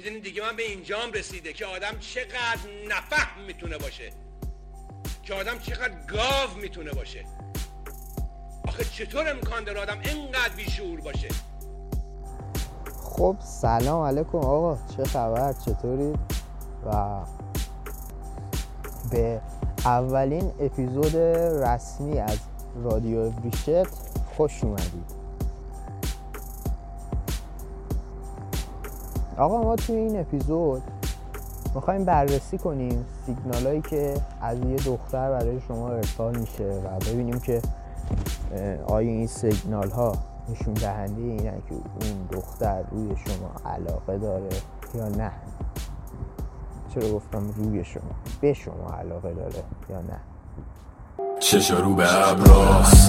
می‌دونی دیگه من به اینجام رسیده که آدم چقدر نفهم می‌تونه باشه. که آدم چقدر گاو می‌تونه باشه. آخه چطور امکان داره آدم اینقدر بیشعور باشه؟ خب سلام علیکم آقا. چه خبر؟ چطوری؟ و به اولین اپیزود رسمی از رادیو ویشت خوش اومدید. آقا ما توی این اپیزود می‌خوایم بررسی کنیم سیگنال هایی که از یه دختر برای شما ارسال میشه و ببینیم که آیا این سیگنال ها نشون دهنده اینه که اون دختر روی شما علاقه داره یا نه؟ چرا گفتم روی شما؟ به شما علاقه داره یا نه؟ چشا رو به ابراس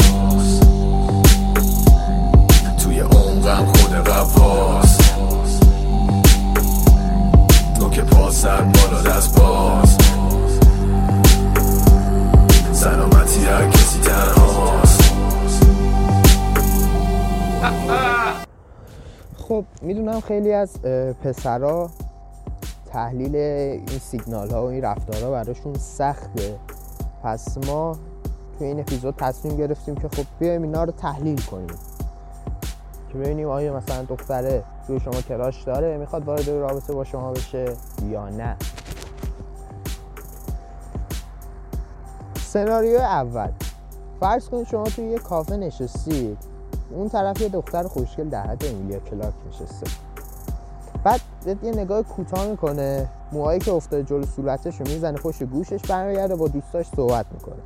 توی عمقم خود قواس نوک پا سر بالا دست باز. سلامتی هر کسی تنهاست. خب می‌دونم خیلی از پسرا تحلیل این سیگنال ها و این رفتارها براشون سخته. پس ما توی این اپیزود تصمیم گرفتیم که خب بیایم اینا رو تحلیل کنیم. که ببینیم آیا مثلا دختره شما کراش داره می‌خواد وارد رابطه با شما بشه یا نه. سناریو اول. فرض کنید شما توی یه کافه نشستید اون طرف یه دختر خوشگل در حد امیلیا کلارک نشسته. بعد یه نگاه کوتاه می‌کنه. موهایی که افتاده جلو صورتش رو می‌زنه پشت گوشش برمیگرده با دوستاش صحبت می‌کنه.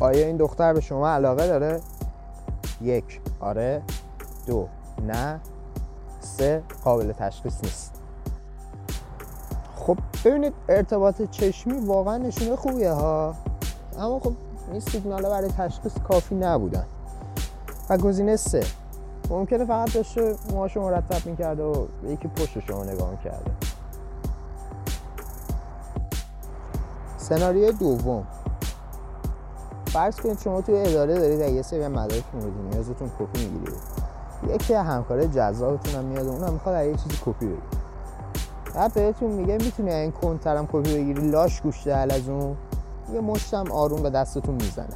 آیا این دختر به شما علاقه داره؟ یک. آره. دو. نه. سه. قابل تشخیص نیست. خب ببینید ارتباط چشمی واقعا نشونه خوبیه ها. اما خب این سیگنال برای تشخیص کافی نبودن. و گزینه سه. ممکنه فقط داشته موهاشو مرتب می‌کرده و یکی پشت شما نگاه می‌کرده. سناریوی دوم. فرض کنید شما توی اداره دارید یه سری مدارک مورد نیازتون کپی می‌گیرید. یکی همکار جذابتون هم میاد اونم می‌خواد یه چیزی کپی بگیره. بعد بهتون میگه می‌تونی این کنترم کپی بگیری لاش گوشته از اون. یه مشتم آروم به دستتون می‌زنه.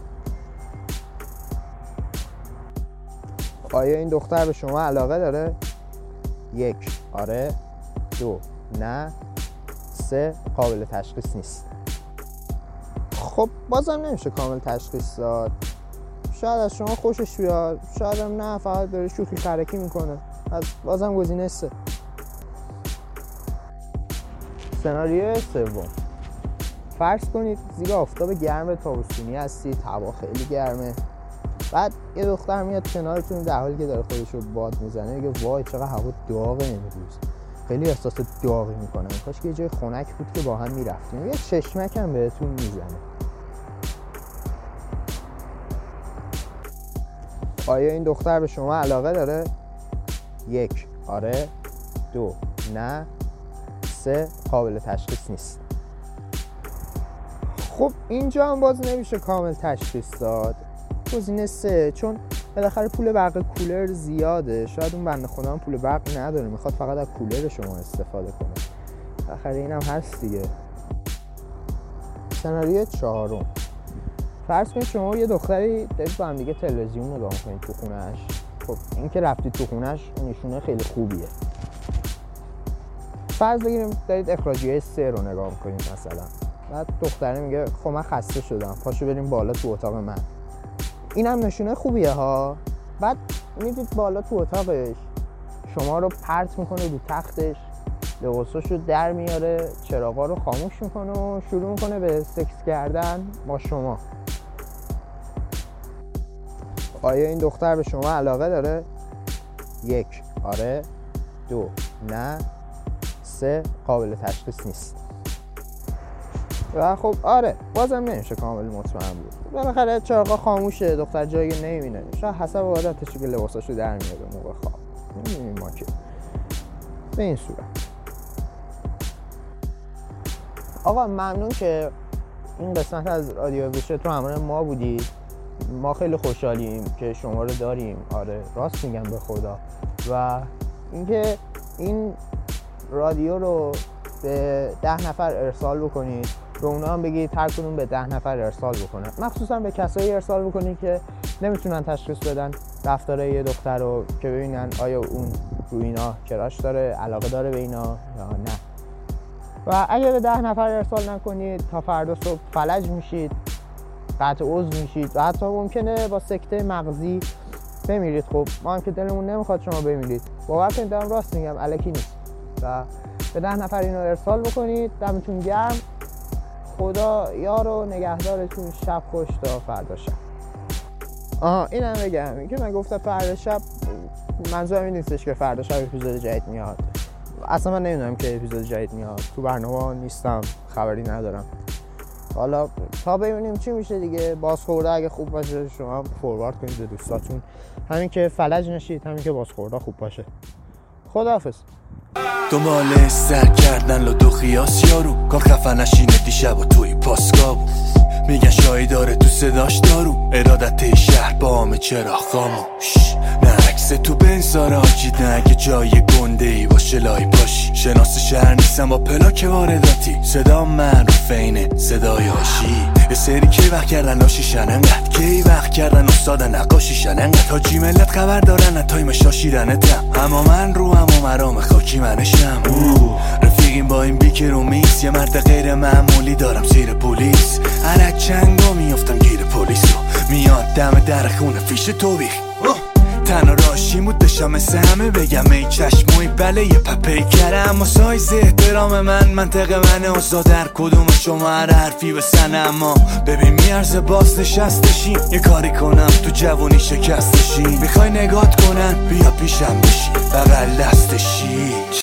آیا این دختر به شما علاقه داره؟ یک. آره. دو. نه. سه. قابل تشخیص نیست. خب بازم نمیشه کامل تشخیص داد. شاید از شما خوشش بیاد. شاید هم نه فقط داره شوخی خرکی می‌کنه. از بازم گزینه سه. سناریو سوم. فرض کنید زیر آفتاب گرم تابستونی هستید هوا خیلی گرمه. بعد یه دختر میاد کنارتون در حالی که داره خودش رو باد می‌زنه میگه وای چقدر هوا داغه امروز. خیلی احساس داغی می‌کنه. کاش که یه جای خنک بود که با هم می‌رفتیم. یه چشمک هم بهتون می‌زنه. آیا این دختر به شما علاقه داره؟ یک. آره. دو. نه. سه. قابل تشخیص نیست. خب اینجا هم باز نمیشه کامل تشخیص داد. گزینه سه. چون بالاخره پول برق کولر زیاده. شاید اون بنده خدا پول برق نداره. می‌خواد فقط از کولر شما استفاده کنه. بالاخره این هم هست دیگه. سناریو چهارم. فرض کنید شما یه دختری دارید با هم دیگه تلویزیون نگاه می‌کنید تو خونهش خب این که رفتید تو خونهش نشونه خیلی خوبیه. فرض بگیریم دارید اخراجی سه رو نگاه می‌کنید مثلا. بعد دختره میگه خب من خسته شدم. پاشو بریم بالا تو اتاق من. این هم نشونه خوبیه ها. بعد می‌دید بالا تو اتاقش. شما رو پرت می‌کنه رو تختش. لباساش رو در میاره. چراغا رو خاموش می‌کنه و شروع می‌کنه به سکس کردن با شما. آیا این دختر به شما علاقه داره؟ یک. آره. دو. نه. سه. قابل تشخیص نیست. و خب آره. بازم نمیشه کامل مطمئن بود. بالاخره چراغا خاموشه. دختر جایی نمی‌بینه. شاید حسب عادتش که لباساشو در میاره موقع خواب. نمی‌دونیم ما که. به این صورت. آقا ممنون که این قسمت از رادیو ویشه تو همراه ما بودید ما خیلی خوشحالیم که شما رو داریم. آره راست میگم به خدا. و اینکه این رادیو رو به ده نفر ارسال بکنید به اونا هم بگید هر کدوم به ده نفر ارسال بکنن. مخصوصا به کسایی ارسال بکنید که نمی‌تونن تشخیص بدن رفتار یه دختر رو که ببینن آیا اون رو اینا کراش داره علاقه داره به اینا یا نه. و اگه به ده نفر ارسال نکنید تا فردا صبح فلج میشید. قطع عضو میشید و حتی ممکنه با سکته مغزی بمیرید. خب ما هم که دلمون نمی‌خواد شما بمیرید. باور کنید دارم راست میگم الکی نیست. و به ده نفر اینو ارسال بکنید. دمتون گرم. خدا یار و نگهدارتون. شب خوش تا فردا شب. آها اینم بگم. این که من گفتم فردا شب منظورم این نیستش که فردا شب اپیزود جدید میاد. اصلا من نمی‌دونم که اپیزود جدید میاد. تو برنامه نیستم خبری ندارم. حالا تا ببینیم چی میشه دیگه. بازخورده اگه خوب باشه شما فوروارد کنید به دوستاتون. همین که فلج نشید همین که بازخورده خوب باشه. خداحافظ. دنبال سر کردن لو دو خیاس یارو. کار خفن نشینه دیشب و توی پاسگاه بود. میگن شایی داره تو صداش دارو. ارادت شهر با همه چرا خاموش. نه. عکس تو بنزار آجید نه اگه جای گنده ای باشه لای پاشی. شناس شهر نیستم با پلاک وارداتی. صدا من رو فینه صدای آشی. یه سری کی وقت کردن؟ لاشیشن انقدر. کی وقت کردن؟ استاد نقاشیشن انقدر. تا ملت خبر دارن نه تایم شاشیدنتم. اما من رو و مرام خاکی منشم. اوه. رفیقیم با این بیکر و میس یه مرد غیر معمولی دارم زیر پلیس هر چنگا میافتم گیر پلیس رو. میاد دم در خونه فیش تو بیخ. تنها راشی بود داشتم مثل همه بگم ای چشموی بله یه پپی کرم. اما سایز احترام من منطق منه و در کدوم شما هر حرفی بسن اما. ببین میارزه باز نشستشیم یه کاری کنم تو جوونی شکستشیم می‌خوای نگات کنن؟ بیا پیشم بشی بغل دستشی.